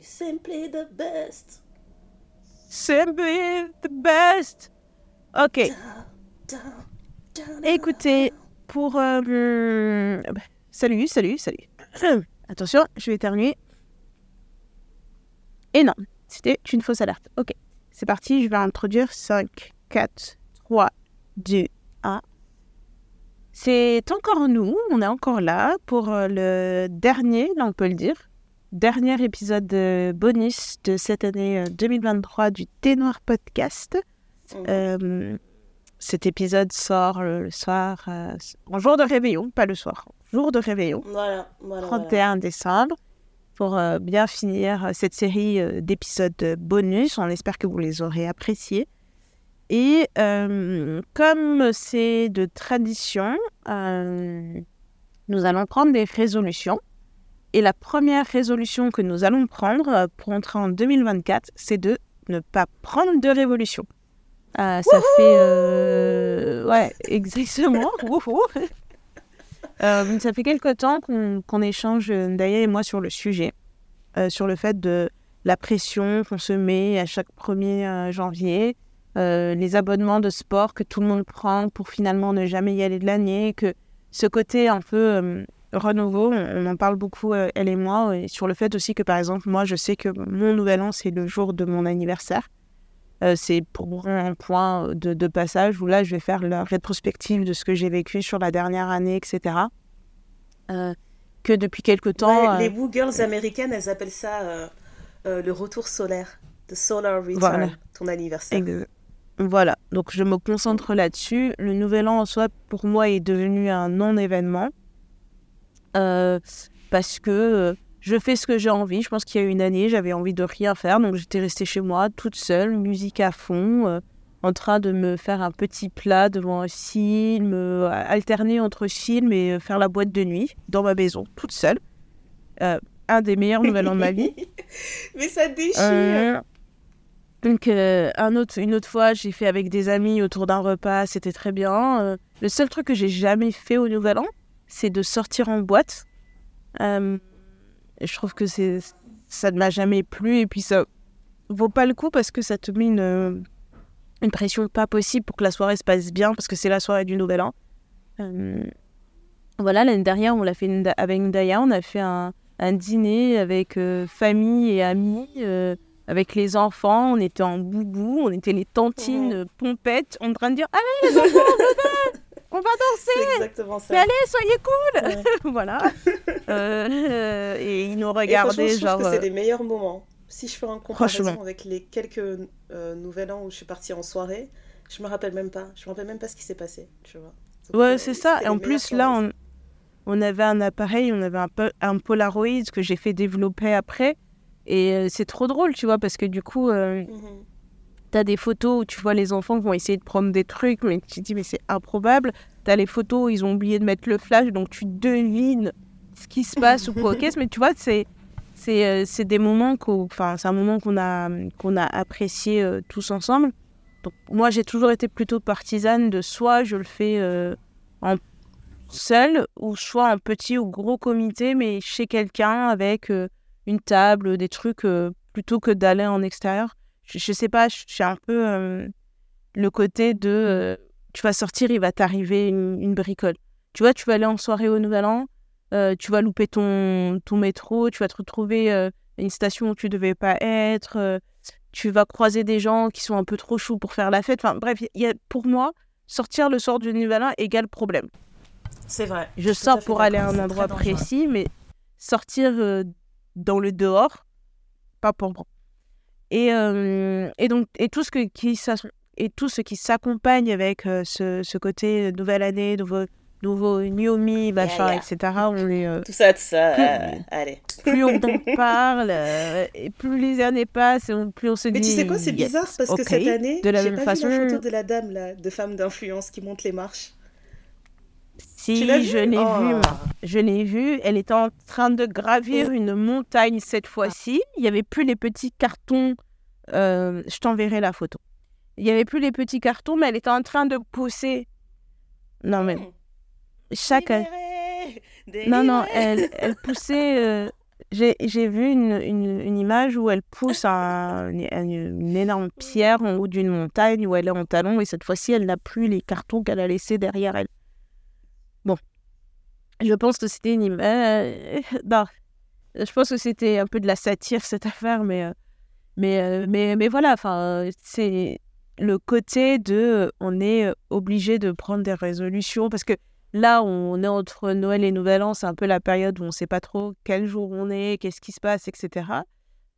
Simply the best. Simply the best. Ok. Écoutez, pour... euh, Salut, salut, salut. Attention, je vais éternuer. Et non, c'était une fausse alerte. Ok, c'est parti, je vais introduire 5, 4, 3, 2, 1. C'est encore nous, on est encore là pour euh, le dernier, là on peut le dire, dernier épisode de bonus de cette année euh, 2023 du Ténoir Podcast. Mhm. Euh, cet épisode sort euh, le soir, euh, en jour de réveillon, pas le soir, jour de réveillon, Voilà, voilà. voilà. 31 décembre, pour euh, bien finir euh, cette série euh, d'épisodes bonus. On espère que vous les aurez appréciés. Et euh, comme c'est de tradition, euh, nous allons prendre des résolutions. Et la première résolution que nous allons prendre euh, pour entrer en 2024, c'est de ne pas prendre de révolution. Euh, ça fait... euh, Ouais, exactement. Euh, ça fait quelque temps qu'on échange, Daya et moi, sur le sujet, sur le fait de la pression qu'on se met à chaque 1er euh, janvier, les abonnements de sport que tout le monde prend pour finalement ne jamais y aller de l'année, que ce côté un peu renouveau, on, en parle beaucoup, euh, elle et moi, et sur le fait aussi que, par exemple, moi, je sais que mon nouvel an, c'est le jour de mon anniversaire. Euh, c'est pour moi un point de, de passage où là, je vais faire la rétrospective de ce que j'ai vécu sur la dernière année, etc. Euh, que depuis quelque temps... Ouais, les Woo Girls américaines, elles appellent ça le retour solaire. The solar return. Voilà. Ton anniversaire. Voilà, donc je me concentre là-dessus. Le nouvel an en soi, pour moi, est devenu un non-événement. Euh, parce que euh, je fais ce que j'ai envie. Je pense qu'il y a une année, j'avais envie de rien faire. Donc j'étais restée chez moi, toute seule, musique à fond, euh, en train de me faire un petit plat devant un film, euh, alterner entre film et euh, faire la boîte de nuit dans ma maison, toute seule. Euh, un des meilleurs nouvel an de ma vie. Mais ça déchire. Donc, un autre, une autre fois, j'ai fait avec des amis autour d'un repas, c'était très bien. Le seul truc que j'ai jamais fait au Nouvel An, c'est de sortir en boîte. Euh, je trouve que c'est, ça ne m'a jamais plu et puis ça vaut pas le coup parce que ça te met une, une pression pas possible pour que la soirée se passe bien parce que c'est la soirée du Nouvel An. Euh, voilà, l'année dernière, on l'a fait une- avec Ndaya, on a fait un, un dîner avec euh, famille et amis, euh, avec les enfants. On était en boubou, on était les tantines pompettes, en train de dire Allez, les enfants, on va danser C'est exactement ça. Mais allez, soyez cool Ouais. Voilà. Euh, euh, et ils nous Et regardaient, je trouve genre. que c'est euh, les meilleurs moments. Si je fais un comparaison avec les quelques euh, nouvel an où je suis partie en soirée, je me rappelle même pas. Je me rappelle même pas ce qui s'est passé, tu vois. Donc, Ouais, euh, c'est ça. Et en plus, là, on, on avait un appareil, on avait un, peu, un Polaroid que j'ai fait développer après. Et euh, c'est trop drôle, tu vois, parce que du coup, euh, Mhm. T'as des photos où tu vois les enfants qui vont essayer de prendre des trucs, mais tu te dis, mais c'est improbable. T'as les photos où ils ont oublié de mettre le flash, donc tu devines ce qui se passe ou quoi. qu'est-ce, mais tu vois, c'est. C'est, euh, c'est des moments qu'on, enfin, c'est un moment qu'on a, qu'on a apprécié euh, tous ensemble. Donc, moi, j'ai toujours été plutôt partisane de soit je le fais euh, en seul ou soit en petit ou gros comité, mais chez quelqu'un avec euh, une table, des trucs, plutôt que d'aller en extérieur. Je, je sais pas, j'ai un peu euh, le côté de euh, tu vas sortir, il va t'arriver une, une bricole. Tu vois, tu vas aller en soirée au Nouvel An, euh, tu vas louper ton, ton métro, tu vas te retrouver à une station où tu devais pas être, tu vas croiser des gens qui sont un peu trop choux pour faire la fête. Enfin bref, il y a, pour moi, sortir le soir du Nouvel An égale problème. C'est vrai. Je sors pour aller à un endroit précis, mais sortir dans le dehors, pas pour moi. Et, euh, et donc, et tout ce, que, qui, et tout ce qui s'accompagne avec euh, ce, ce côté nouvelle année, nouveau, nouveau New Me, machin, yeah. etc., on est, euh, Tout ça, tout ça. Plus- euh, allez. plus on en parle, euh, et plus les années passent, et on- plus on se Mais dit. tu sais quoi, c'est yes, bizarre parce que cette année, de la même pas façon, vu la photo de la dame là, de femme d'influence qui monte les marches. Si je l'ai Oh. vue. Je l'ai vue. Elle était en train de gravir une montagne cette fois-ci. Il n'y avait plus les petits cartons. euh, je t'enverrai la photo. Il n'y avait plus les petits cartons, mais elle était en train de pousser. Non, mais chaque. Non, non, elle, elle poussait. euh, J'ai j'ai vu une, une, une image où elle pousse un- une, une énorme pierre en haut d'une montagne où elle est en talon et cette fois-ci, elle n'a plus les cartons qu'elle a laissés derrière elle. Bon, je pense que c'était une image... Non, je pense que c'était un peu de la satire cette affaire, mais, euh, mais, euh, mais, mais voilà, c'est le côté de euh, on est euh, obligé de prendre des résolutions parce que là, on est entre Noël et Nouvel An, c'est un peu la période où on ne sait pas trop quel jour on est, qu'est-ce qui se passe, etc.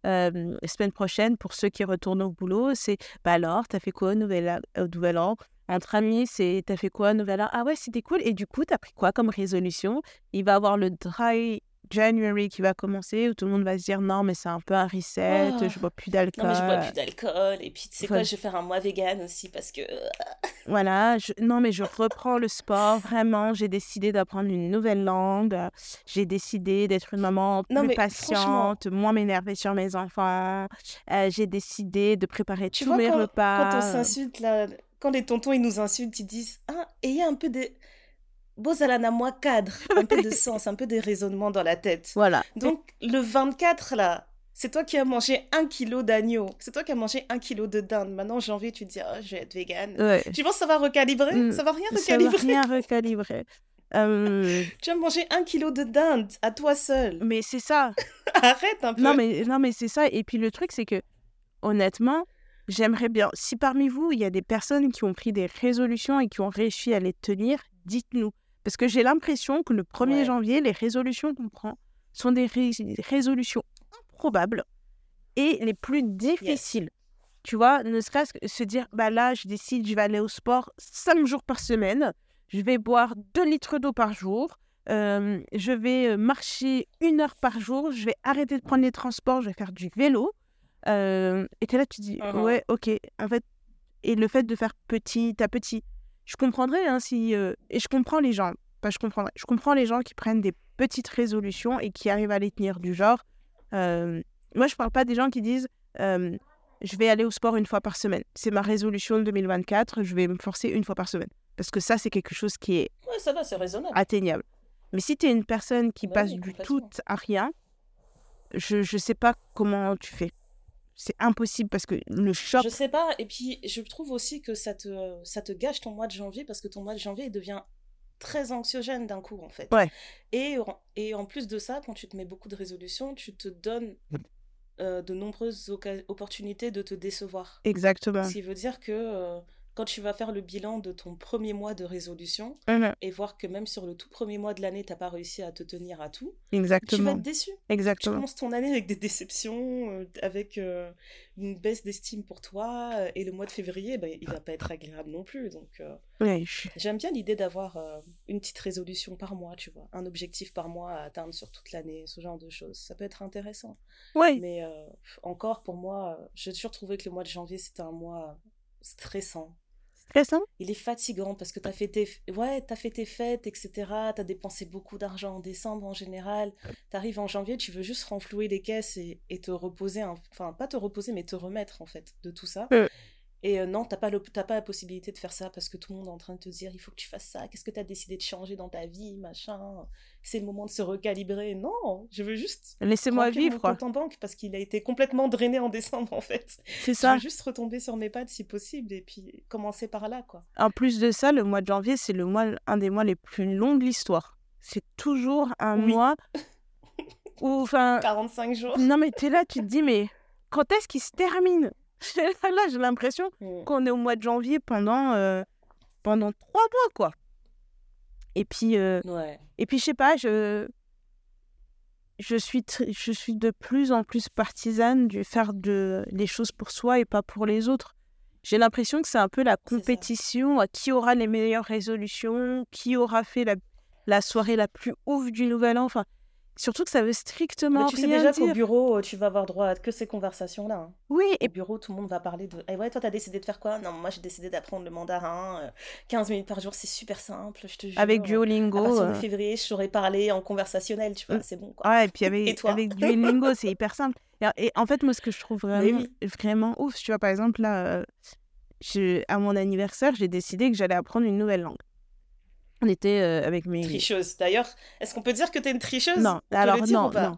Euh, semaine prochaine, pour ceux qui retournent au boulot, c'est bah alors, t'as fait quoi Nouvel An, au Nouvel An? Entre amis, c'est t'as fait quoi Nouvel An Ah ouais, c'était cool. Et du coup, t'as pris quoi comme résolution? Il va avoir le dry January qui va commencer où tout le monde va se dire non, mais c'est un peu un reset, Oh, je bois plus Non, mais je bois d'alcool. plus d'alcool. Et puis, tu sais quoi, je vais faire un mois vegan aussi parce que. Voilà, je- non mais je reprends le sport, vraiment, j'ai décidé d'apprendre une nouvelle langue, j'ai décidé d'être une maman Non, plus patiente, moins m'énerver sur mes enfants, euh, j'ai décidé de préparer tu tous vois, mes quand, quand on repas. s'insulte, là, quand les tontons, ils nous insultent, ils disent Ah, ayez un peu de. Bozalana, moi, cadre, un peu de sens, un peu de raisonnement dans la tête. Voilà, Donc, le 24, là, c'est toi qui as mangé un kilo d'agneau. C'est toi qui as mangé un kilo de dinde. Maintenant, janvier, tu te dis, oh, je vais être vegan. ouais, Tu penses que ça va recalibrer? Mm, Ça va rien ça va recalibrer. rien recalibrer. Euh, Tu as mangé un kilo de dinde à toi seul. mais c'est ça, Arrête un peu. non mais, non mais c'est ça, et puis le truc c'est que, honnêtement, j'aimerais bien, si parmi vous, il y a des personnes qui ont pris des résolutions et qui ont réussi à les tenir, dites-nous. Parce que j'ai l'impression que le 1er Ouais. janvier, les résolutions qu'on prend sont des ré- résolutions improbables et les plus Yes. difficiles. Tu vois, ne serait-ce que se dire, bah là, je décide, je vais aller au sport 5 jours par semaine, je vais boire 2 litres d'eau par jour, euh, je vais euh, marcher une heure par jour, je vais arrêter de prendre les transports, je vais faire du vélo. Euh, et t'es là, tu dis, Mhm. ouais, ok, en fait, et le fait de faire petit à petit, je comprendrais hein, si, euh, et je comprends les gens, pas je comprendrais, je comprends les gens qui prennent des petites résolutions et qui arrivent à les tenir du genre. euh, moi, je parle pas des gens qui disent, je vais aller au sport une fois par semaine. C'est ma résolution de 2024, je vais me forcer une fois par semaine. Parce que ça, c'est quelque chose qui est Ouais, ça va, c'est raisonnable. atteignable. Mais si tu es une personne qui Bah passe oui, du tout à rien, je ne sais pas comment tu fais. C'est impossible parce que le choc, Je sais pas, et puis je trouve aussi que ça te, ça te gâche ton mois de janvier parce que ton mois de janvier il devient très anxiogène d'un coup en fait. Ouais. Et, en- et en plus de ça, quand tu te mets beaucoup de résolutions, tu te donnes euh, de nombreuses opportunités de te décevoir. exactement. Ce qui veut dire que euh, quand tu vas faire le bilan de ton premier mois de résolution Mhm, et voir que même sur le tout premier mois de l'année, t'as pas réussi à te tenir à tout, tu vas être déçu. Tu commences ton année avec des déceptions, euh, avec euh, une baisse d'estime pour toi, euh, et le mois de février, ben, il va pas être agréable non plus. Donc, Ouais, je- j'aime bien l'idée d'avoir une petite résolution par mois, tu vois, un objectif par mois à atteindre sur toute l'année, ce genre de choses. Ça peut être intéressant. Mais encore, pour moi, j'ai toujours trouvé que le mois de janvier, c'était un mois stressant. stressant? Il est fatigant parce que t'as fait tes, ouais, t'as fait tes fêtes, etc. T'as dépensé beaucoup d'argent en décembre en général. T'arrives en janvier, tu veux juste renflouer les caisses et, et te reposer, un- enfin pas te reposer, mais te remettre en fait de tout ça. Euh. Et euh, non, t'as pas, le- pas la possibilité de faire ça parce que tout le monde est en train de te dire il faut que tu fasses ça. Qu'est-ce que t'as décidé de changer dans ta vie, machin. C'est le moment de se recalibrer. Non, je veux juste Laissez-moi vivre, mon compte en banque parce qu'il a été complètement drainé en décembre en fait. C'est Je ça. veux juste retomber sur mes pattes si possible et puis commencer par là quoi. En plus de ça, le mois de janvier, c'est le mois, un des mois les plus longs de l'histoire. C'est toujours un Oui. mois où, enfin, 45 jours. non mais t'es là, tu te dis, mais quand est-ce qu'il se termine? Là, j'ai l'impression Mm. qu'on est au mois de janvier pendant, euh, pendant trois mois, quoi. Et puis, euh, Ouais. et puis je sais pas, je, je, suis je suis de plus en plus partisane du faire de, les choses pour soi et pas pour les autres. J'ai l'impression que c'est un peu la compétition à qui aura les meilleures résolutions, qui aura fait la, la soirée la plus ouf du Nouvel An. Enfin, surtout que ça veut Mais strictement tu sais déjà qu'au bureau, euh, tu vas avoir droit à que ces conversations-là. hein. Oui, Au et bureau, tout le monde va parler de Eh ouais, toi, t'as décidé de faire quoi? Non, moi, j'ai décidé d'apprendre le mandarin. euh, 15 minutes par jour, c'est super simple, je te jure. avec À Duolingo. partir de euh, février, je saurais parler en conversationnel, tu vois, Mm. c'est bon, quoi. Ouais, et puis Et avec, toi? avec Duolingo, c'est hyper simple. Et, et en fait, moi, ce que je trouve Mais vraiment, oui. vraiment ouf, tu vois, par exemple, là, euh, je- à mon anniversaire, j'ai décidé que j'allais apprendre une nouvelle langue. On était euh, avec mes... Tricheuse. D'ailleurs, est-ce qu'on peut dire que t'es une tricheuse? Non, alors non, non.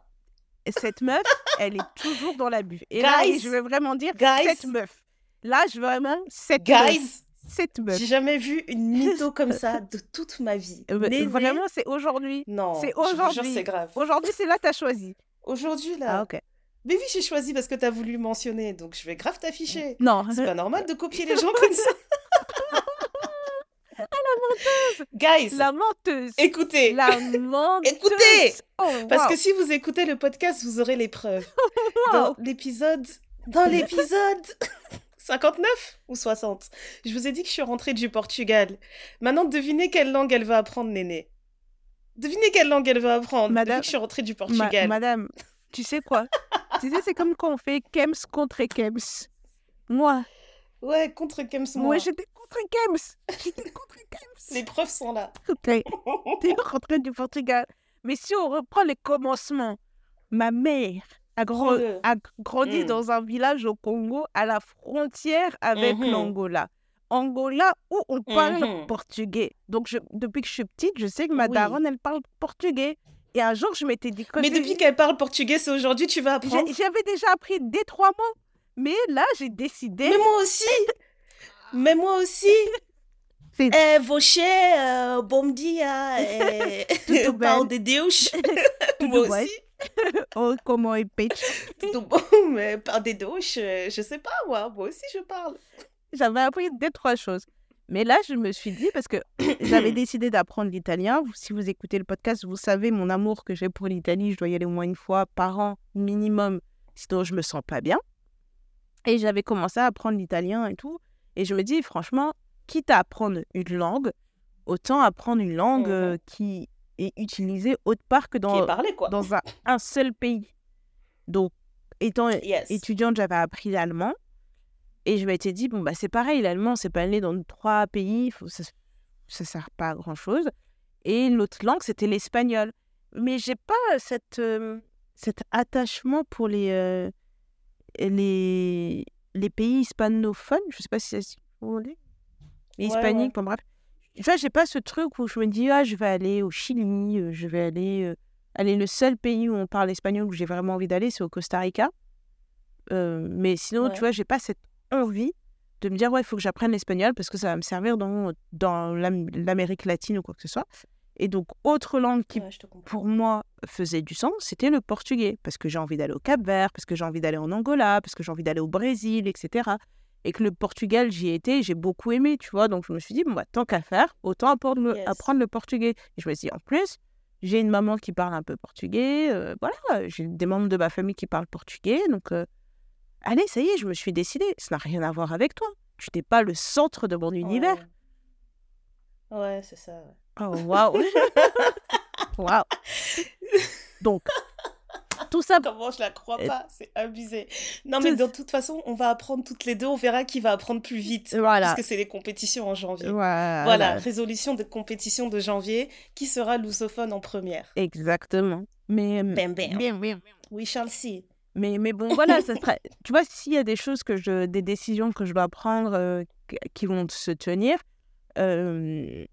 cette meuf, elle est toujours dans l'abus. Et là, Guys. je vais vraiment dire Guys. cette meuf. Là, je veux vraiment cette meuf. Guys, Cette meuf. j'ai jamais vu une mytho comme ça de toute ma vie. Euh, Néné, Vraiment, c'est aujourd'hui. Non, c'est aujourd'hui. c'est grave. Aujourd'hui, c'est là que t'as choisi. Aujourd'hui, là. Ah, ok. Mais oui, j'ai choisi parce que t'as voulu mentionner, donc je vais grave t'afficher. Non. C'est pas normal de copier les gens comme ça. Guys, La menteuse. écoutez. La menteuse. Écoutez Oh, Parce que si vous écoutez le podcast, vous aurez les preuves. Dans l'épisode. Dans l'épisode 59 ou 60 Je vous ai dit que je suis rentrée du Portugal. Maintenant, devinez quelle langue elle va apprendre, Néné. Devinez quelle langue elle va apprendre Madame- que je suis rentrée du Ma- Portugal. madame, tu sais quoi? Tu sais, c'est comme quand on fait Kems contre Kems. Moi, Ouais, contre Kems, moi, moi. j'étais Les preuves sont là. T'es rentrée du Portugal. Mais si on reprend les commencements, ma mère a, gro- a grandi Mm. dans un village au Congo à la frontière avec Mhm. l'Angola. Angola où on parle portugais. Donc, je- depuis que je suis petite, je sais que ma Oui. daronne, elle parle portugais. Et un jour, je m'étais dit... Mais depuis qu'elle parle portugais, c'est aujourd'hui tu vas apprendre. J'avais déjà appris des trois mots. Mais là, j'ai décidé... Mais moi aussi Mais moi aussi Eh, você, bom dia, eh, Tudo pau de Deus. Tudo moi aussi, Oh, comment est pitch tudo bom, mais pau de Deus, je sais pas, moi, moi aussi je parle. J'avais appris deux, trois choses. Mais là, je me suis dit, parce que j'avais décidé d'apprendre l'italien. Si vous écoutez le podcast, vous savez mon amour que j'ai pour l'Italie. Je dois y aller au moins une fois par an minimum, sinon je me sens pas bien. Et j'avais commencé à apprendre l'italien et tout. Et je me dis, franchement, quitte à apprendre une langue, autant apprendre une langue Mhm. euh, qui est utilisée autre part que dans, est parlé, quoi. dans un, un seul pays. Donc, étant Yes. étudiante, j'avais appris l'allemand. Et je m'étais dit, bon, bah, c'est pareil, l'allemand, c'est pas né dans trois pays, faut- ça, ça sert pas à grand chose. Et l'autre langue, c'était l'espagnol. Mais j'ai pas cette, euh, cet attachement pour les, euh, les, les pays hispanophones. Je sais pas si c'est on dit. Hispaniques, bon, bref. Tu vois, j'ai pas ce truc où je me dis, ah, je vais aller au Chili, euh, je vais aller. euh, Allez, le seul pays où on parle espagnol où j'ai vraiment envie d'aller, c'est au Costa Rica. Euh, mais sinon, Ouais. tu vois, j'ai pas cette envie de me dire, ouais, il faut que j'apprenne l'espagnol parce que ça va me servir dans, dans l'Am- l'Amérique latine ou quoi que ce soit. Et donc, autre langue qui, Ouais, pour moi, faisait du sens, c'était le portugais. Parce que j'ai envie d'aller au Cap-Vert, parce que j'ai envie d'aller en Angola, parce que j'ai envie d'aller au Brésil, etc. Et que le Portugal, j'y étais, j'ai beaucoup aimé, tu vois. Donc, je me suis dit, bon, bah, tant qu'à faire, autant apprendre le, Yes. apprendre le portugais. Et je me suis dit, en plus, j'ai une maman qui parle un peu portugais. euh, voilà, j'ai des membres de ma famille qui parlent portugais. Donc, euh, allez, ça y est, je me suis décidée. Ça n'a rien à voir avec toi. Tu n'es pas le centre de mon univers. Ouais, Ouais, c'est ça. ouais. Oh, waouh! Waouh! Donc, tout ça. Comment je la crois pas C'est abusé. Non, mais de toute façon, on va apprendre toutes les deux. On verra qui va apprendre plus vite. Voilà. Parce que c'est les compétitions en janvier. Voilà. Voilà, résolution de compétition de janvier. Qui sera lusophone en première? Exactement. Mais, euh, Bam, bam. bien, bien. We shall see. Mais, mais bon, voilà, ça tu vois, s'il y a des choses que je, des décisions que je dois prendre euh, qui- qui vont se tenir, euh,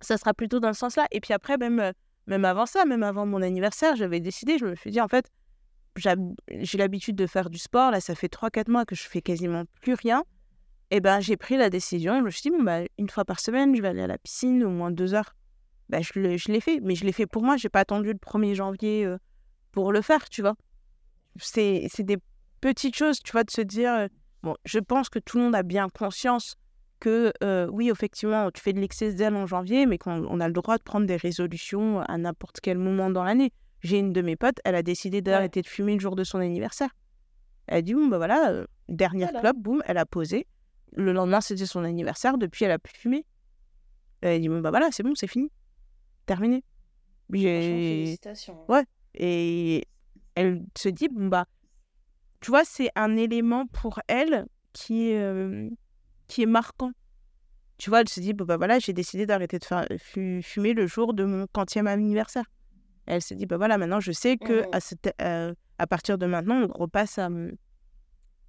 ça sera plutôt dans le sens-là. Et puis après, même, euh, même avant ça, même avant mon anniversaire, j'avais décidé, je me suis dit, en fait, j'ai l'habitude de faire du sport. Là, ça fait 3-4 mois que je fais quasiment plus rien. Et ben, j'ai pris la décision. Je me suis dit, bon, bah, une fois par semaine, je vais aller à la piscine au moins deux heures. Bah, je l'ai fait. Mais je l'ai fait pour moi. J'ai pas attendu le 1er janvier euh, pour le faire, tu vois. C'est c'est des petites choses, tu vois, de se dire. euh, bon, je pense que tout le monde a bien conscience que, euh, oui, effectivement, tu fais de l'excès zèle en janvier, mais qu'on on a le droit de prendre des résolutions à n'importe quel moment dans l'année. J'ai une de mes potes, elle a décidé d'arrêter de fumer le jour de son anniversaire. Elle a dit, bon, bah voilà, euh, dernière Voilà. clope, boum, elle a posé. Le lendemain, c'était son anniversaire, depuis, elle a pu fumer. Elle a dit, bon, bah voilà, c'est bon, c'est fini. Terminé. Félicitations. Ouais. Et elle se dit, bon, bah, tu vois, c'est un élément pour elle qui est, euh, qui est marquant. Tu vois, elle se dit, bon, bah voilà, j'ai décidé d'arrêter de faire, fu- fumer le jour de mon quantième anniversaire. Elle se dit, bah voilà, maintenant je sais que à, cette- euh, à partir de maintenant, on repasse à,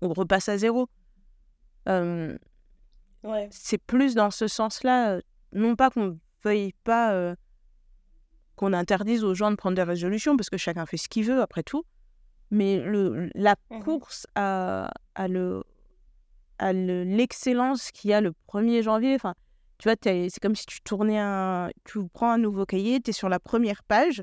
on repasse à zéro. Euh, Ouais. c'est plus dans ce sens-là, non pas qu'on veuille pas euh, qu'on interdise aux gens de prendre des résolutions, parce que chacun fait ce qu'il veut après tout, Mais le, la Mmh course à, à le, à l'excellence qu'il y a le 1er janvier, enfin, tu vois, c'est comme si tu tournais un... Tu prends un nouveau cahier, tu es sur la première page,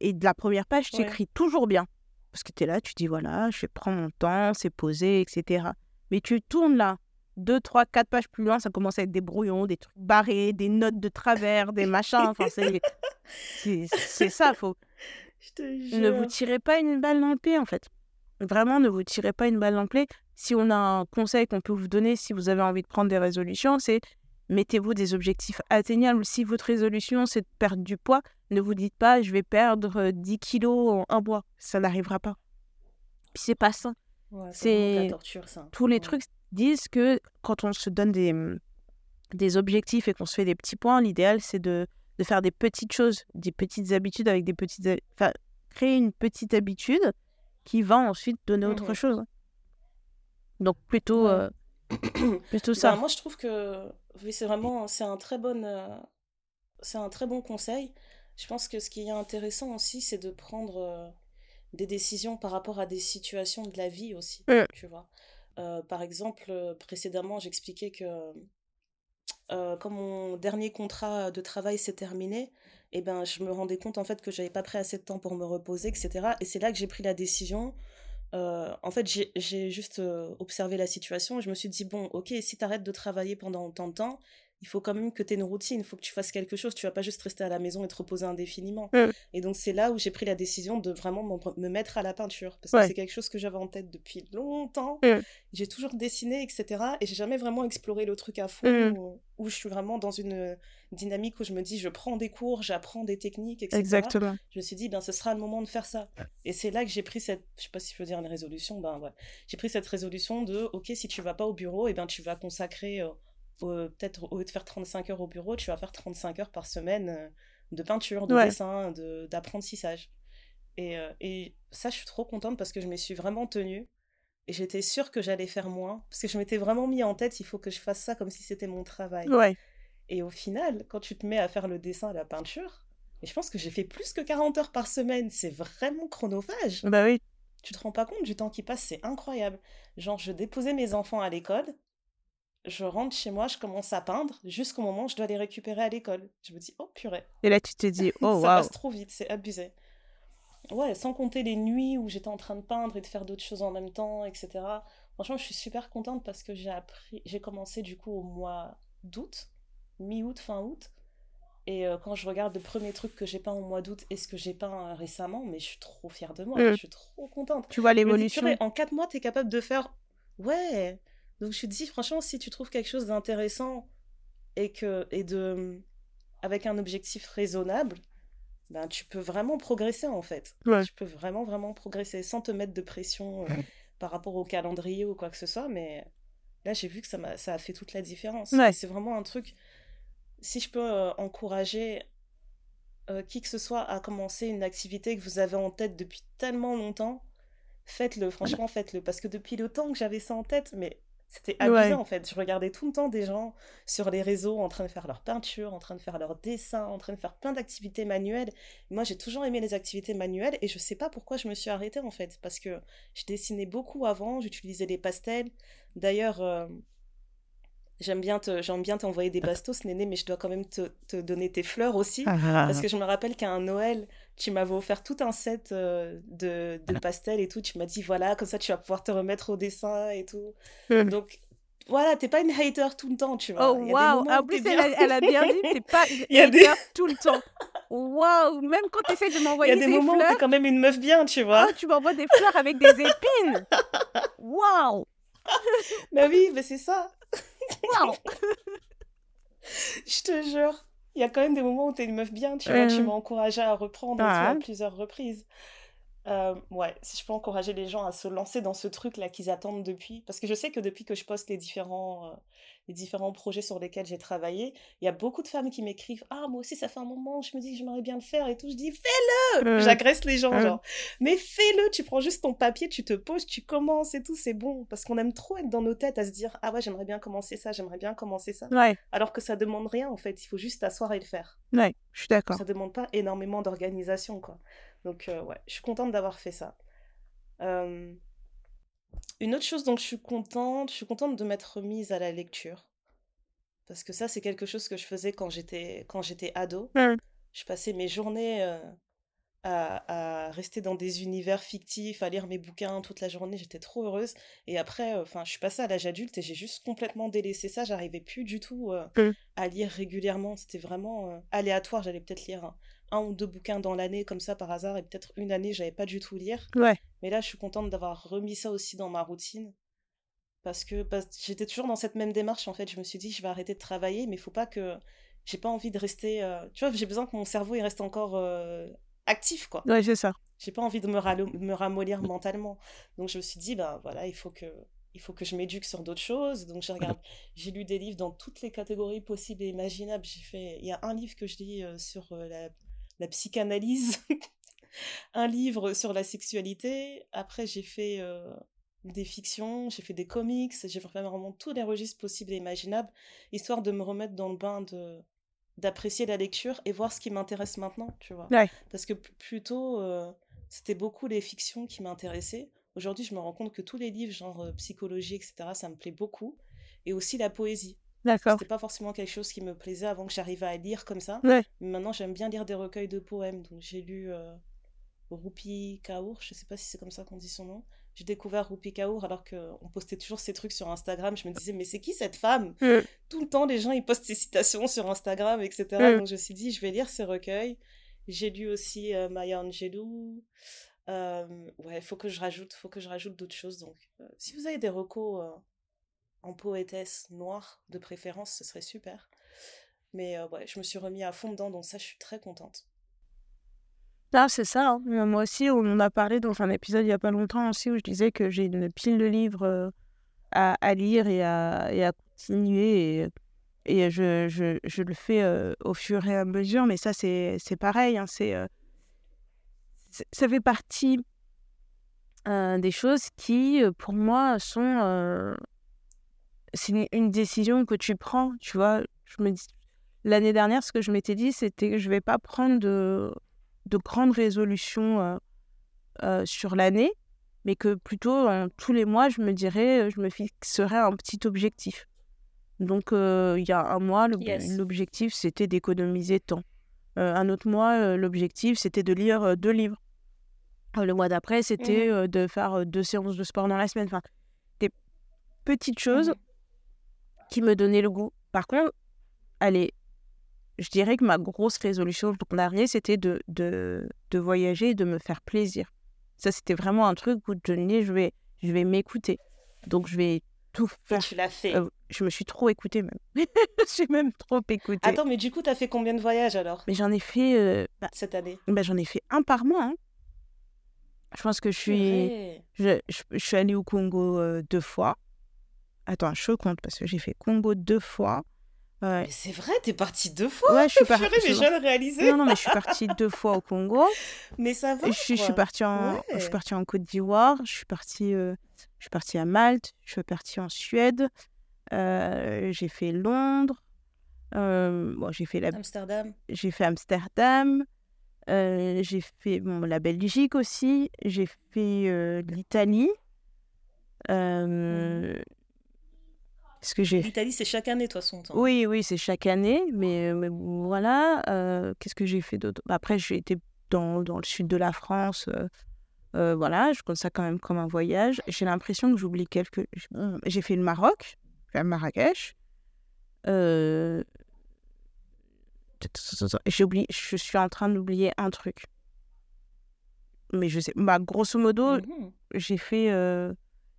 et de la première page, tu Ouais. écris toujours bien. Parce que tu es là, tu dis, voilà, je prendre mon temps, c'est posé, etc. Mais tu tournes là, deux, trois, quatre pages plus loin, ça commence à être des brouillons, des trucs barrés, des notes de travers, des machins. Enfin, c'est ça, faut, Je te ne vous tirez pas une balle dans le pied, en fait. Vraiment, ne vous tirez pas une balle dans le pied. Si on a un conseil qu'on peut vous donner, si vous avez envie de prendre des résolutions, c'est mettez-vous des objectifs atteignables. Si votre résolution, c'est de perdre du poids, ne vous dites pas, je vais perdre euh, 10 kilos en un mois. Ça n'arrivera pas. Puis c'est pas ça. Ouais, c'est torture, ça. tous les Ouais. trucs disent que quand on se donne des, hum, des objectifs et qu'on se fait des petits points, l'idéal c'est de, de faire des petites choses, des petites habitudes avec des petites, enfin créer une petite habitude qui va ensuite donner autre Mhm. chose. Donc plutôt, Ouais. euh, plutôt ça. moi, je trouve que oui, c'est vraiment c'est un très bon euh, c'est un très bon conseil. Je pense que ce qui est intéressant aussi, c'est de prendre euh, des décisions par rapport à des situations de la vie aussi, Mm. tu vois. Euh, par exemple, euh, précédemment, j'expliquais que euh, quand mon dernier contrat de travail s'est terminé, eh ben, je me rendais compte en fait que j'avais pas pris assez de temps pour me reposer, etc. Et c'est là que j'ai pris la décision. Euh, en fait, j'ai juste euh, observé la situation et je me suis dit, bon, ok, si tu arrêtes de travailler pendant autant de temps, il faut quand même que tu aies une routine, il faut que tu fasses quelque chose, tu vas pas juste rester à la maison et te reposer indéfiniment. Mm. Et donc c'est là où j'ai pris la décision de vraiment m'en- me mettre à la peinture, parce que Ouais. c'est quelque chose que j'avais en tête depuis longtemps. Mm. J'ai toujours dessiné, etc. Et j'ai jamais vraiment exploré le truc à fond, Mm. où, où je suis vraiment dans une dynamique où je me dis, je prends des cours, j'apprends des techniques, etc. Exactement. Je me suis dit, ben, ce sera le moment de faire ça. Et c'est là que j'ai pris cette, je sais pas si je peux dire une résolution, ben ouais. J'ai pris cette résolution de, ok, si tu vas pas au bureau, et ben, tu vas consacrer, euh, peut-être au lieu de faire 35 heures au bureau, tu vas faire 35 heures par semaine euh, de peinture, de Ouais. dessin, de, d'apprentissage. Et, euh, et ça, je suis trop contente parce que je me suis vraiment tenue. Et j'étais sûre que j'allais faire moins. Parce que je m'étais vraiment mis en tête, il faut que je fasse ça comme si c'était mon travail. Ouais. Et au final, quand tu te mets à faire le dessin et la peinture, et je pense que j'ai fait plus que 40 heures par semaine, c'est vraiment chronophage. Bah oui. Tu te rends pas compte du temps qui passe, c'est incroyable. Genre, je déposais mes enfants à l'école, je rentre chez moi, je commence à peindre, jusqu'au moment où je dois les récupérer à l'école. Je me dis, oh purée, Et là, tu te dis, oh ça waouh. passe trop vite, c'est abusé. Ouais, sans compter les nuits où j'étais en train de peindre et de faire d'autres choses en même temps, etc. Franchement, je suis super contente parce que j'ai appris, j'ai commencé du coup au mois d'août, mi-août, fin août. Et euh, quand je regarde le premier truc que j'ai peint au mois d'août et ce que j'ai peint euh, récemment, mais je suis trop fière de moi, Mm. je suis trop contente. Tu vois l'évolution. en quatre mois, t'es capable de faire. Ouais! Donc je te dis, franchement, si tu trouves quelque chose d'intéressant et que et de avec un objectif raisonnable, ben tu peux vraiment progresser en fait. Ouais. Tu peux vraiment vraiment progresser sans te mettre de pression euh, par rapport au calendrier ou quoi que ce soit. Mais là, j'ai vu que ça m'a ça a fait toute la différence. Ouais. C'est vraiment un truc. Si je peux euh, encourager euh, qui que ce soit à commencer une activité que vous avez en tête depuis tellement longtemps, faites-le, franchement faites-le. Parce que depuis le temps que j'avais ça en tête, mais c'était abusé Ouais. en fait. Je regardais tout le temps des gens sur les réseaux en train de faire leur peinture, en train de faire leur dessin, en train de faire plein d'activités manuelles. Moi j'ai toujours aimé les activités manuelles et je sais pas pourquoi je me suis arrêtée en fait. Parce que je dessinais beaucoup avant, j'utilisais les pastels. D'ailleurs, euh, J'aime bien te, j'aime bien t'envoyer des bastos, Néné, mais je dois quand même te, te donner tes fleurs aussi. Ah. Parce que je me rappelle qu'à un Noël, tu m'avais offert tout un set euh, de, de pastels et tout. Tu m'as dit, voilà, comme ça, tu vas pouvoir te remettre au dessin et tout. Mm. Donc, voilà, t'es pas une hater tout le temps, tu vois. Oh des waouh. moments En plus, elle a, elle a bien dit, t'es pas y a des, hater tout le temps. Waouh. Même quand tu essaies de il y a m'envoyer des des moments où t'es fleurs, quand même une meuf bien, tu oh, vois. tu m'envoies des fleurs avec des épines. Waouh. Mais oui, mais c'est ça. Waouh. Je te jure. Il y a quand même des moments où t'es une meuf bien, tu vois. Tu Euh, m'as encouragée à reprendre à ah. plusieurs reprises. Euh, ouais, si je peux encourager les gens à se lancer dans ce truc-là qu'ils attendent depuis, parce que je sais que depuis que je poste les différents, euh, les différents projets sur lesquels j'ai travaillé, il y a beaucoup de femmes qui m'écrivent Ah, moi aussi, ça fait un moment, je me dis que j'aimerais bien le faire et tout. Je dis Fais-le Euh, J'agresse les gens, genre. Mais fais-le, tu prends juste ton papier, tu te poses, tu commences et tout, c'est bon. Parce qu'on aime trop être dans nos têtes à se dire Ah ouais, j'aimerais bien commencer ça, j'aimerais bien commencer ça. Ouais. Alors que ça demande rien, en fait, il faut juste t'asseoir et le faire. Ouais. Je suis d'accord. Ça demande pas énormément d'organisation, quoi. Donc, euh, ouais, je suis contente d'avoir fait ça. Euh, une autre chose dont je suis contente, je suis contente de m'être remise à la lecture. Parce que ça, c'est quelque chose que je faisais quand j'étais quand j'étais ado. Je passais mes journées euh, à, à, rester dans des univers fictifs, à lire mes bouquins toute la journée. J'étais trop heureuse. Et après, enfin, je suis passée à l'âge adulte et j'ai juste complètement délaissé ça. J'arrivais plus du tout à lire régulièrement. C'était vraiment aléatoire. J'allais peut-être lire un, un ou deux bouquins dans l'année comme ça par hasard et peut-être une année j'avais pas du tout lire. Ouais. Mais là je suis contente d'avoir remis ça aussi dans ma routine parce que j'étais toujours dans cette même démarche en fait. Je me suis dit je vais arrêter de travailler mais il faut pas que j'ai pas envie de rester. Euh, tu vois j'ai besoin que mon cerveau il reste encore euh, actif quoi. Ouais c'est ça. J'ai pas envie de me, me ramollir mentalement. Donc je me suis dit bah voilà il faut que il faut que je m'éduque sur d'autres choses. Donc, j'ai regardé, j'ai lu des livres dans toutes les catégories possibles et imaginables. J'ai fait, il y a un livre que je lis euh, sur la la psychanalyse, un livre sur la sexualité. Après, j'ai fait euh, des fictions, j'ai fait des comics, j'ai fait vraiment tous les registres possibles et imaginables, histoire de me remettre dans le bain de d'apprécier la lecture et voir ce qui m'intéresse maintenant, tu vois. Parce que plutôt, euh, c'était beaucoup les fictions qui m'intéressaient. Aujourd'hui, je me rends compte que tous les livres, genre euh, psychologie, etc., ça me plaît beaucoup. Et aussi la poésie. D'accord. C'était pas forcément quelque chose qui me plaisait avant que j'arrivais à lire comme ça. Ouais. Mais maintenant, j'aime bien lire des recueils de poèmes. Donc, j'ai lu euh, Rupi Kaur, je sais pas si c'est comme ça qu'on dit son nom. J'ai découvert Rupi Kaur alors qu'on postait toujours ces trucs sur Instagram. Je me disais, mais c'est qui cette femme? Mm. Tout le temps, les gens, ils postent ces citations sur Instagram, etc. Mm. Donc, je me suis dit, je vais lire ces recueils. J'ai lu aussi euh, Maya Angelou. Euh, ouais, faut que je rajoute, faut que je rajoute d'autres choses. Donc, euh, si vous avez des recos en poétesse noire de préférence, ce serait super. Mais euh, ouais, je me suis remis à fond dedans, donc ça, je suis très contente. Ah, c'est ça. Hein. Moi aussi, on en a parlé dans un épisode il n'y a pas longtemps aussi où je disais que j'ai une pile de livres euh, à, à, lire et à, et à continuer. Et, et je, je, je, le fais euh, au fur et à mesure. Mais ça, c'est pareil. Hein. C'est ça fait partie des choses qui, pour moi, sont c'est une décision que tu prends, tu vois. Je me dis, l'année dernière, ce que je m'étais dit, c'était que je vais pas prendre de, de grandes résolutions euh, euh, sur l'année, mais que plutôt tous les mois, je me dirais, je me fixerais un petit objectif. Donc, euh, il y a un mois, l'objectif, c'était d'économiser temps. un autre mois, l'objectif, c'était de lire deux livres. le mois d'après, c'était mmh de faire deux séances de sport dans la semaine. Enfin, des petites choses mmh qui me donnait le goût. Par contre, allez, je dirais que ma grosse résolution pour dernier, c'était de, de, de, voyager et de me faire plaisir. Ça, c'était vraiment un truc où je je vais, je vais m'écouter. Donc, je vais tout faire. tu l'as fait. Euh, je me suis trop écoutée même. J'ai même trop écouté. Attends, mais du coup, tu as fait combien de voyages alors? Mais j'en ai fait. Euh, bah, Cette année? bah, J'en ai fait un par mois. Hein. Je pense que je suis. Je, je, suis allée au Congo euh, deux fois. Attends, je compte parce que j'ai fait Congo deux fois. Mais c'est vrai, t'es partie deux fois Ouais, je suis partie. mais je réalisé. Non, non, mais je suis partie deux fois au Congo. Mais ça va. Je, je suis partie en, je suis partie en Côte d'Ivoire. Je suis partie, euh, je suis partie à Malte. Je suis partie en Suède. Euh, j'ai fait Londres. Euh, bon, j'ai fait la. Amsterdam. J'ai fait Amsterdam. j'ai fait bon, la Belgique aussi. J'ai fait l'Italie. Euh, que j'ai L'Italie, c'est chaque année, toi, son temps. Oui, oui, c'est chaque année, mais, voilà. Euh, qu'est-ce que j'ai fait d'autre? Après, j'ai été dans, dans, le sud de la France. Euh, euh, voilà, je compte ça quand même comme un voyage. J'ai l'impression que j'oublie quelques. J'ai fait le Maroc, fait Marrakech. J'oublie, je suis en train d'oublier un truc. Mais je sais, bah, grosso modo, mmh j'ai fait,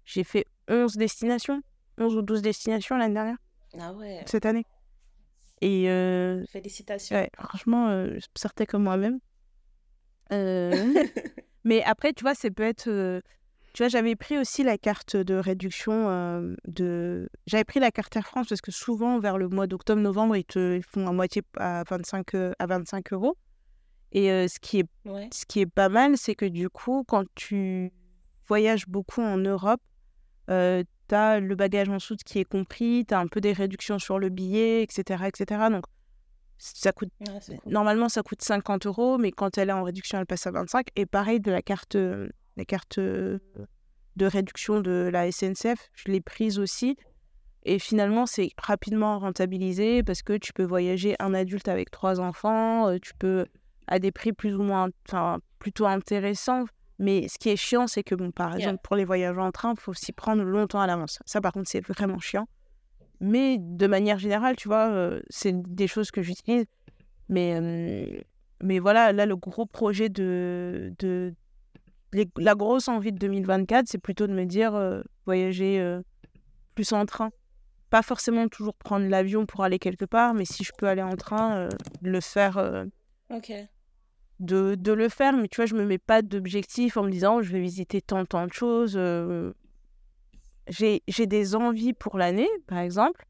j'ai fait 11 destinations. 11 ou 12 destinations l'année dernière. Ah ouais. Cette année. Et euh, Félicitations. Ouais, franchement, euh, je sortais comme moi-même. Euh, mais après, tu vois, ça peut être. tu vois, j'avais pris aussi la carte de réduction de. J'avais pris la carte Air France parce que souvent, vers le mois d'octobre-novembre, ils te font à moitié à 25, à 25 euros. Et ce, qui est, ce qui est pas mal, c'est que du coup, quand tu voyages beaucoup en Europe, tu as le bagage en soute qui est compris, tu as un peu des réductions sur le billet, etc. etc. Donc, ça coûte, normalement, ça coûte 50 euros, mais quand elle est en réduction, elle passe à 25. Et pareil de la carte, la carte de réduction de la SNCF, je l'ai prise aussi. Et finalement, c'est rapidement rentabilisé parce que tu peux voyager un adulte avec trois enfants, tu peux à des prix plus ou moins, enfin, plutôt intéressants. Mais ce qui est chiant, c'est que, bon, par exemple, pour les voyages en train, il faut s'y prendre longtemps à l'avance. Ça, par contre, c'est vraiment chiant. Mais de manière générale, tu vois, c'est des choses que j'utilise. Mais, mais voilà, là, le gros projet de. de la grosse envie de 2024, c'est plutôt de me dire voyager plus en train. Pas forcément toujours prendre l'avion pour aller quelque part, mais si je peux aller en train, le faire. ok de, de, le faire, mais tu vois, je me mets pas d'objectif en me disant je vais visiter tant, tant de choses. Euh, j'ai des envies pour l'année, par exemple.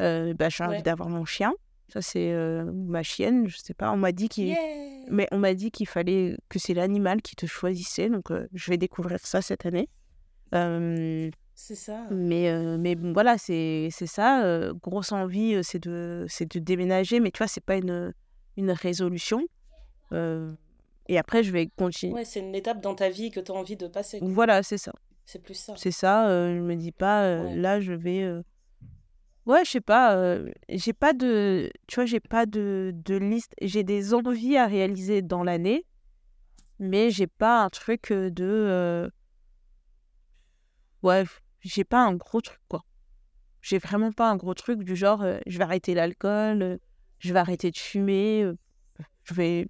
Euh, bah, j'ai envie d'avoir mon chien. Ça, c'est euh, ma chienne, je sais pas. On m'a dit qu'il mais on m'a dit qu'il fallait que c'est l'animal qui te choisissait, donc je vais découvrir ça cette année. c'est ça. Mais, mais bon, voilà, c'est ça. grosse envie, c'est de, de déménager, mais tu vois, c'est pas une, une résolution. Euh, et après, je vais continuer. Ouais, c'est une étape dans ta vie que tu as envie de passer. Voilà, c'est ça. C'est plus ça. C'est ça. Euh, je me dis pas, euh, là, je vais. Ouais, je sais pas. j'ai pas de. Tu vois, j'ai pas de, de liste. J'ai des envies à réaliser dans l'année, mais j'ai pas un truc de. Ouais, j'ai pas un gros truc, quoi. J'ai vraiment pas un gros truc du genre, je vais arrêter l'alcool, je vais arrêter de fumer. je vais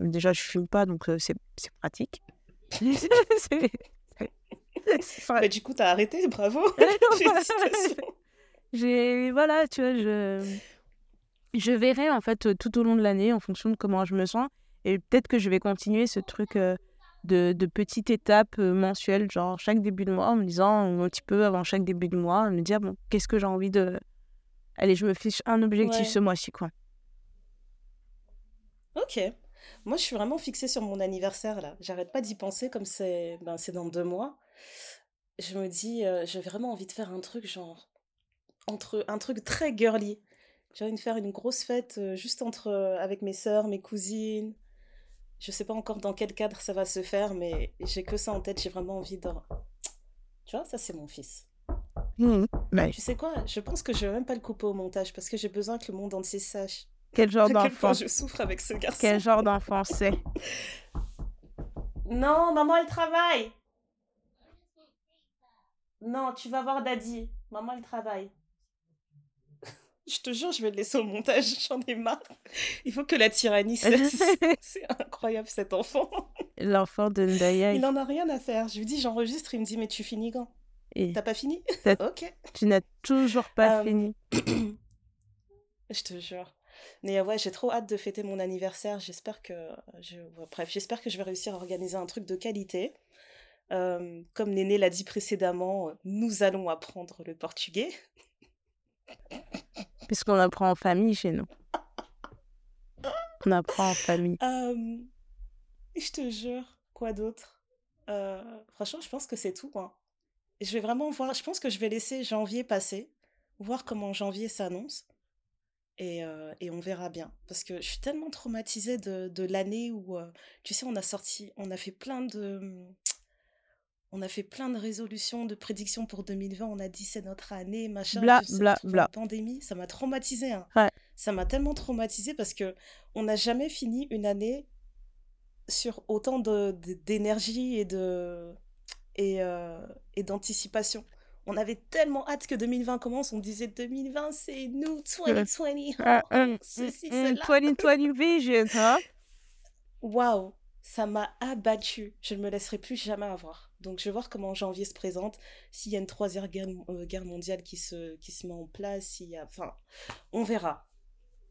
déjà, je fume pas, donc c'est pratique. Mais du coup, tu as arrêté, bravo. J'ai voilà, tu vois, je je verrai en fait tout au long de l'année en fonction de comment je me sens et peut-être que je vais continuer ce truc de, de petites étapes mensuelles, genre chaque début de mois, en me disant un petit peu avant chaque début de mois, me dire bon, qu'est-ce que j'ai envie de allez, je me fiche un objectif ce mois-ci quoi. Ok. Moi, je suis vraiment fixée sur mon anniversaire, là. J'arrête pas d'y penser, comme c'est ben, dans deux mois. Je me dis, euh, j'ai vraiment envie de faire un truc, genre, entre un truc très girly. J'ai envie de faire une grosse fête euh, juste entre, euh, avec mes sœurs, mes cousines. Je sais pas encore dans quel cadre ça va se faire, mais j'ai que ça en tête. J'ai vraiment envie de. Tu vois, ça, c'est mon fils. Mmh, Tu sais quoi? Je pense que je vais même pas le couper au montage parce que j'ai besoin que le monde entier sache quel genre d'enfant? Je souffre avec ce garçon. Quel genre d'enfant c'est? Non, maman, elle travaille. Non, tu vas voir Daddy. Maman, elle travaille. Je te jure, je vais le laisser au montage, j'en ai marre. Il faut que la tyrannie cesse. C'est incroyable cet enfant. L'enfant de Ndaya. Il n'en a rien à faire. Je lui dis, j'enregistre, il me dit, mais tu finis quand? T'as pas fini? Ok. Tu n'as toujours pas euh, fini. je te jure. Mais ouais, j'ai trop hâte de fêter mon anniversaire. J'espère que je, bref, j'espère que je vais réussir à organiser un truc de qualité. Euh, comme Néné l'a dit précédemment, nous allons apprendre le portugais. Puisqu'on apprend en famille chez nous. On apprend en famille. Euh, je te jure, quoi d'autre? Euh, Franchement, je pense que c'est tout. Hein. Je vais vraiment voir. Je pense que je vais laisser janvier passer, voir comment janvier s'annonce. Et, euh, et, on verra bien. Parce que je suis tellement traumatisée de, de l'année où, euh, tu sais, on a sorti, on a fait plein de... On a fait plein de résolutions, de prédictions pour 2020. On a dit c'est notre année, machin. Bla, bla, bla. La pandémie, ça m'a traumatisée. Hein. Ouais. Ça m'a tellement traumatisée parce que on n'a jamais fini une année sur autant d'énergie de, et de et, euh, et d'anticipation. On avait tellement hâte que 2020 commence. On disait 2020, c'est nous, 2020. Ah, ceci, 2020 vision, hein? Waouh, ça m'a abattu. Je ne me laisserai plus jamais avoir. Donc, je vais voir comment janvier se présente. S'il y a une troisième guerre, euh, guerre, mondiale qui se, qui se met en place, s'il y a. Enfin, on verra.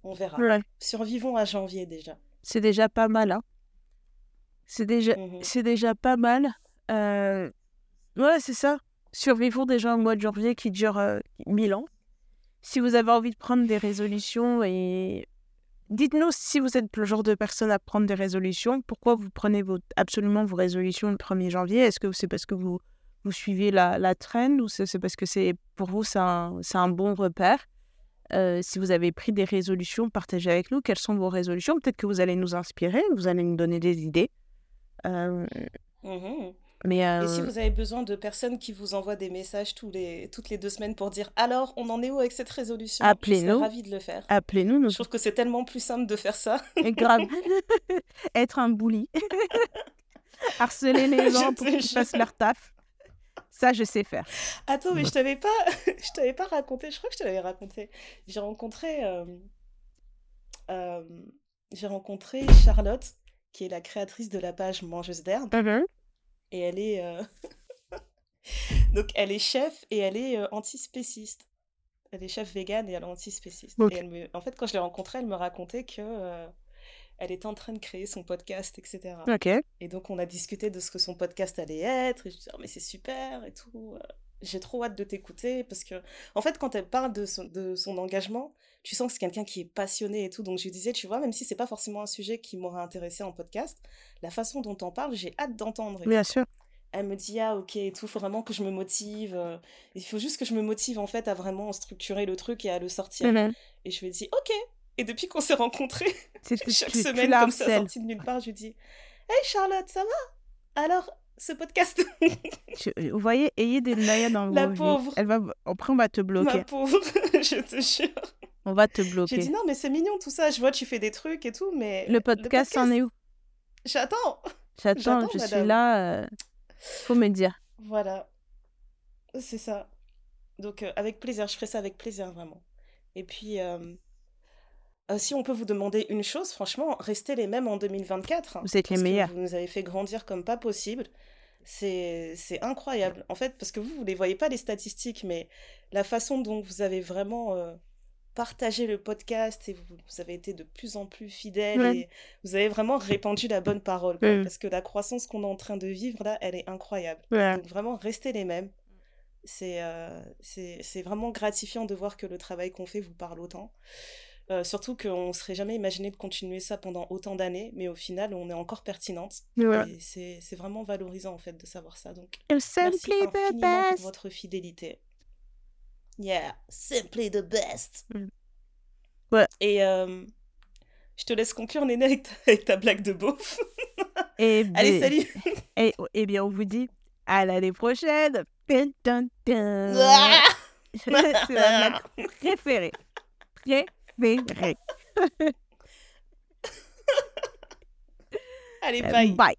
On verra. Survivons à janvier déjà. C'est déjà pas mal, hein? C'est déjà, mmh c'est déjà pas mal. Euh... Ouais, c'est ça. Survivons déjà un mois de janvier qui dure euh, mille ans. Si vous avez envie de prendre des résolutions et dites-nous si vous êtes le genre de personne à prendre des résolutions, pourquoi vous prenez absolument vos résolutions le 1er janvier? Est-ce que c'est parce que vous, vous suivez la, la ou c'est parce que c'est pour vous c'est un, un, bon repère? Euh, Si vous avez pris des résolutions, partagez avec nous quelles sont vos résolutions. Peut-être que vous allez nous inspirer, vous allez nous donner des idées. Euh... Mmh Mais Et si euh, vous avez besoin de personnes qui vous envoient des messages tous les, toutes les deux semaines pour dire alors, on en est où avec cette résolution? Appelez-nous, ravie de le faire. appelez-nous, nous Je trouve que c'est tellement plus simple de faire ça. et grave. Être un bully, harceler les gens pour qu'ils fassent leur taf, ça je sais faire. Attends, mais je t'avais pas, je t'avais pas raconté. Je crois que je te l'avais raconté. J'ai rencontré, euh, euh, j'ai rencontré Charlotte, qui est la créatrice de la page Mangeuse d'herbe, Mhm. Et elle est, euh, donc elle est chef et elle est euh, antispéciste. Elle est chef végane et elle est antispéciste. Ok. Et elle me, en fait, quand je l'ai rencontrée, elle me racontait que euh, elle était en train de créer son podcast, etc. Ok. Et donc, on a discuté de ce que son podcast allait être. Et je disais, oh, mais c'est super et tout. J'ai trop hâte de t'écouter parce que, en fait, quand elle parle de son, de son engagement, tu sens que c'est quelqu'un qui est passionné et tout. Donc, je lui disais, tu vois, même si c'est pas forcément un sujet qui m'aurait intéressé en podcast, la façon dont t'en parles, j'ai hâte d'entendre. Bien sûr. Elle me dit, ah, ok, et tout, faut vraiment que je me motive. euh, Il faut juste que je me motive, en fait, à vraiment structurer le truc et à le sortir. Mhm. Et je lui ai dit, ok. Et depuis qu'on s'est rencontrés, tu, chaque tu- tu semaine, la comme ça, harcèles. sorti de nulle part, je lui dis Hey Charlotte, ça va? Alors, ce podcast, Vous voyez, ayez des Naya dans la vos vies. pauvre, Elle va, après, on va te ma bloquer. pauvre, je te jure. On va te J'ai bloquer. dit non, mais c'est mignon tout ça. Je vois, tu fais des trucs et tout, mais Le podcast, c'en est où? J'attends. J'attends, je suis là. euh, Faut me dire. Voilà, c'est ça. Donc, euh, avec plaisir, je ferai ça avec plaisir, vraiment. Et puis, euh, euh, si on peut vous demander une chose, franchement, restez les mêmes en 2024. hein, Vous êtes les meilleurs. vous nous avez fait grandir comme pas possible. C'est incroyable. En fait, parce que vous, vous les voyez pas les statistiques, mais la façon dont vous avez vraiment euh, partagé le podcast et vous, vous avez été de plus en plus fidèles Ouais. et vous avez vraiment répandu la bonne parole. quoi. Mm. Parce que la croissance qu'on est en train de vivre là, elle est incroyable. Ouais. Donc vraiment, restez les mêmes. C'est euh, c'est vraiment gratifiant de voir que le travail qu'on fait vous parle autant. Euh, surtout qu'on ne serait jamais imaginé de continuer ça pendant autant d'années, mais au final, on est encore pertinente. Ouais. Et c'est vraiment valorisant, en fait, de savoir ça. Donc, merci infiniment pour votre fidélité. Yeah, simply the best. Mm. Ouais. Et euh, je te laisse conclure, Néné, avec ta, avec ta blague de beauf. Et, Allez, bien- salut et, et bien, on vous dit à l'année prochaine. Ah C'est ma blague préférée. Préférée. Allez, bye Bye.